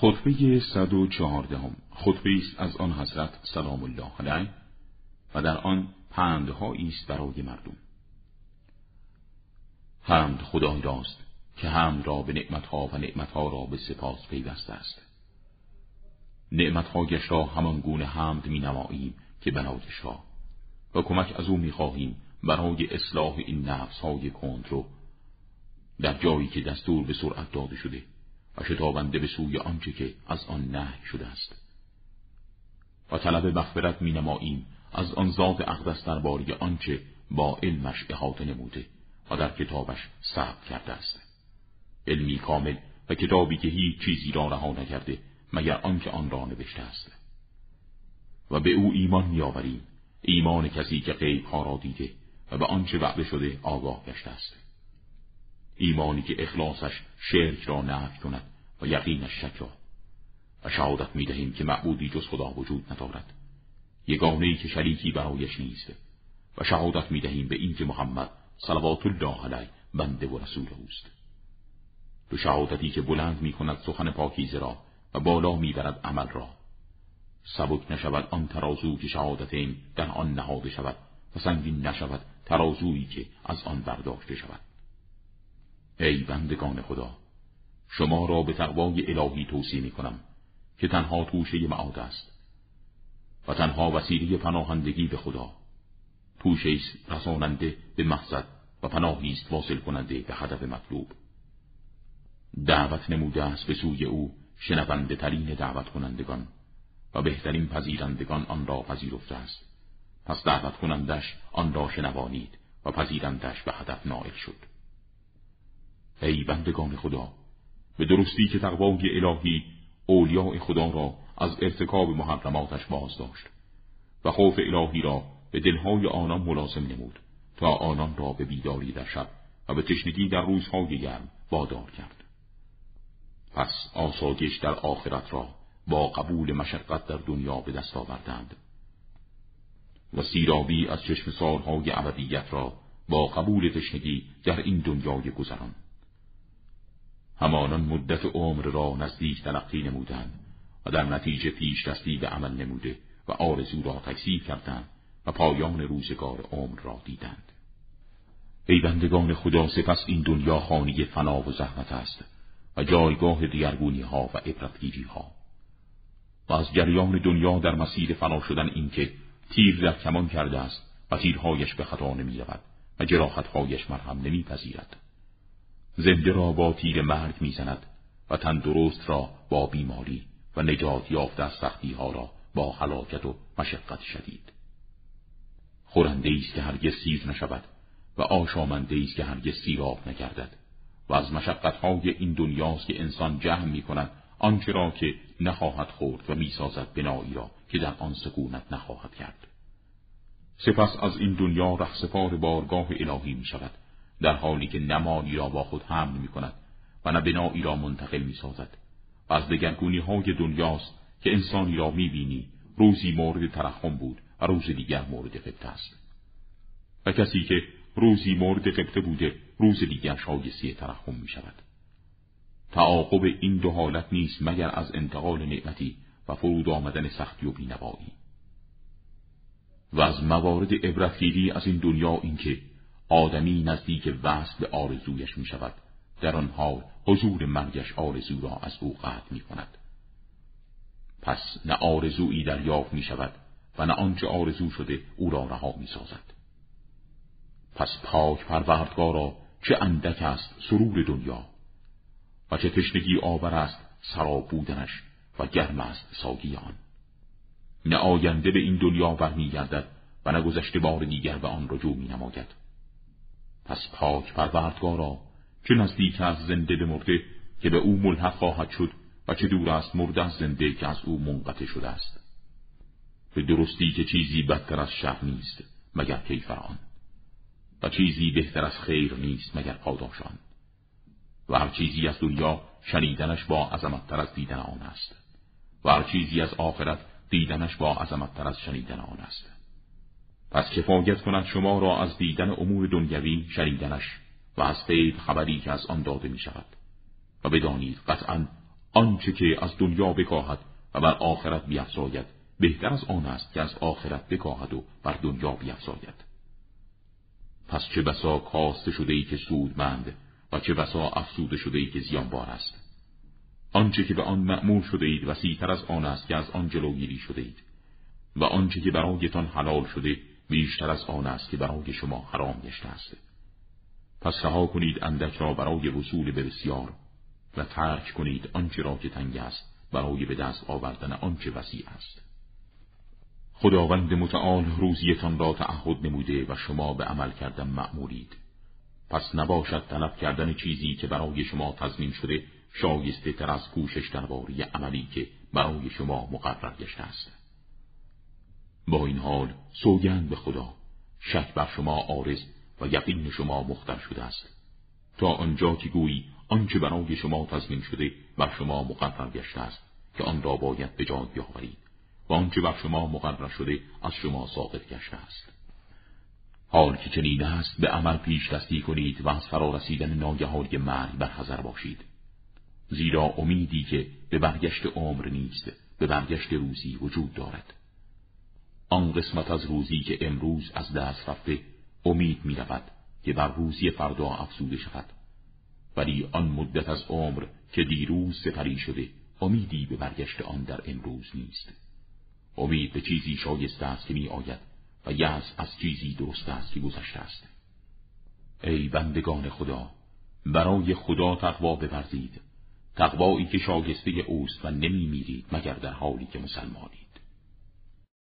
خطبه صد و چهاردهم. خطبه است از آن حضرت سلام الله علیه و در آن پندهایی است برای مردم. حمد خدای راست که حمد را به نعمتها و نعمتها را به سپاس پیوسته است. نعمتهایش را همان گونه حمد می نماییم که بنایش را و کمک از او می خواهیم برای اصلاح این نفس های رو در جایی که دستور به سرعت داده شده. و شتابنده به سوی آنچه که از آن نه شده است. و طلب مغفرت می نماییم از آن ذات اقدس درباره آنچه با علمش احاطه نموده و در کتابش ثبت کرده است. علمی کامل و کتابی که هیچ چیزی را رها نکرده مگر آنکه آن را نوشته است. و به او ایمان میآوریم ایمان کسی که غیب ها را دیده و به آنچه وعده شده آگاه گشته است. ایمانی که اخلاصش شرک را نفی کند و یقینش شک را. و شهادت می دهیم که معبودی جز خدا وجود ندارد. یگانه ای که شریکی برایش نیست. و شهادت می دهیم به اینکه محمد صلوات الله علیه بنده و رسول اوست. تو شهادتی که بلند می کند سخن پاکیزه را و بالا می برد عمل را. سبک نشود آن ترازو که شهادتین در آن نهاده شود و سنگین نشود ترازویی که از آن برداشته شود. ای بندگان خدا شما را به تقوای الهی توصیه می کنم که تنها توشه معاد است و تنها وسیله پناهندگی به خدا. توشه است رساننده به مقصد و پناهی است واصل کننده به هدف مطلوب. دعوت نموده است به سوی او شنونده ترین دعوت کنندگان و بهترین پذیرندگان آن را پذیرفته است. پس دعوت کنندش آن را شنوانید و پذیرندش به هدف نائل شد. ای بندگان خدا به درستی که تقوای الهی اولیاء خدا را از ارتکاب محرماتش باز داشت و خوف الهی را به دلهای آنان ملازم نمود تا آنان را به بیداری در شب و به تشنگی در روزهای گرم وادار کرد. پس آسایش در آخرت را با قبول مشقت در دنیا به دست آوردند و سیرابی از چشم سالهای ابدیت را با قبول تشنگی در این دنیای گذران. همانان مدت عمر را نزدیک تلقی نمودند و در نتیجه پیش دستی به عمل نموده و آرزو را تکسیب کردند و پایان روزگار عمر را دیدند ای بندگان خدا سپس این دنیا خانی فنا و زحمت است و جایگاه دیرگونی ها و عبرتگیری ها و از جریان دنیا در مسیر فنا شدن اینکه تیر در کمان کرده است و تیرهایش به خطا نمی رود و جراحتهایش مرهم نمی پذیرد. زنده را با تیر مرگ می‌زند و تندرست را با بیماری و نجات یافته از سختی ها را با حلاکت و مشقت شدید. خورنده است که هرگز سیر نشود و آشامنده است که هرگز سیراب نگردد و از مشقتهای این دنیاست که انسان جهم می کند آنچه را که نخواهد خورد و می‌سازد بنایی را که در آن سکونت نخواهد کرد. سپس از این دنیا رهسپار بارگاه الهی می شود در حالی که نمانی را با خود حمل می کند و نه بنایی را منتقل می سازد و از دگرگونی های دنیاست که انسانی را می بینی روزی مورد ترحم بود و روز دیگر مورد قبطه است. و کسی که روزی مورد قبطه بوده روز دیگر شایسته ترحم می شود تعاقب این دو حالت نیست مگر از انتقال نعمتی و فرود آمدن سختی و بینوایی؟ و از موارد عبرتگیری از این دنیا اینکه آدمی نزدیک وصل آرزویش می شود در آن حال حضور مرگش آرزو را از او قطع می کند پس نه آرزویی دریافت می شود و نه آنچه آرزو شده او را رها می سازد پس پاک پروردگارا چه اندک است سرور دنیا و چه تشنگی آور است سراب بودنش و گرم است ساگی آن. نه آینده به این دنیا برمیگردد و نه گذشته بار دیگر به آن رجوع می نماید پس پاک پروردگارا چه نزدیک از زنده به مرده که به او ملحق خواهد شد و چه دور است مرده از زنده که از او منقطع شده است. به درستی که چیزی بدتر از شر نیست مگر کیفر و چیزی بهتر از خیر نیست مگر پاداش آن؟ و هر چیزی از دنیا شنیدنش با عظمتتر از دیدن آن است. و هر چیزی از آخرت دیدنش با عظمتتر از شنیدن آن است. پس کفایت کند شما را از دیدن امور دنیوی شنیدنش و از غیب خبری که از آن داده می شود و بدانید قطعا آنچه که از دنیا بکاهد و بر آخرت بیافزاید بهتر از آن است که از آخرت بکاهد و بر دنیا بیافزاید پس چه بسا کاسته شده ای که سودمند و چه بسا افسوده شده ای که زیانبار است. آنچه که به آن معمول شده اید وسیعتر از آن است که از آن جلوگیری شده اید و آنچه که برایتان حلال شده بیشتر از آن است که برای شما حرام گشته است. پس رها کنید اندک را برای وصول به بسیار و ترک کنید آنچه را که تنگ است برای به دست آوردن آنچه وسیع است. خداوند متعال روزیتان را تعهد نموده و شما به عمل کردن معمولید پس نباشد طلب کردن چیزی که برای شما تضمین شده شایسته تر از کوشش درباره عملی که برای شما مقرر گشته است. با این حال سوگند به خدا. شک بر شما آرز و یقین شما مختر شده است. تا آنجا که گویی آنچه برای شما تضمین شده بر شما مقرر گشته است که آن را باید به جای بیاورید و آنچه بر شما مقرر شده از شما ساقط گشته است. حال که چنین است به عمل پیش دستی کنید و از فرا رسیدن ناگهانی مرگ بر حذر باشید. زیرا امیدی که به برگشت عمر نیست به برگشت روزی وجود دارد. آن قسمت از روزی که امروز از دست رفته امید می رود که بر روزی فردا افزوده شود. ولی آن مدت از عمر که دیروز سپری شده امیدی به برگشت آن در امروز نیست. امید به چیزی شایسته است که می آید و یأس از چیزی درست است که گذشته است. ای بندگان خدا برای خدا تقوا بورزید تقوایی که شایسته اوست و نمی میرید مگر در حالی که مسلمانید.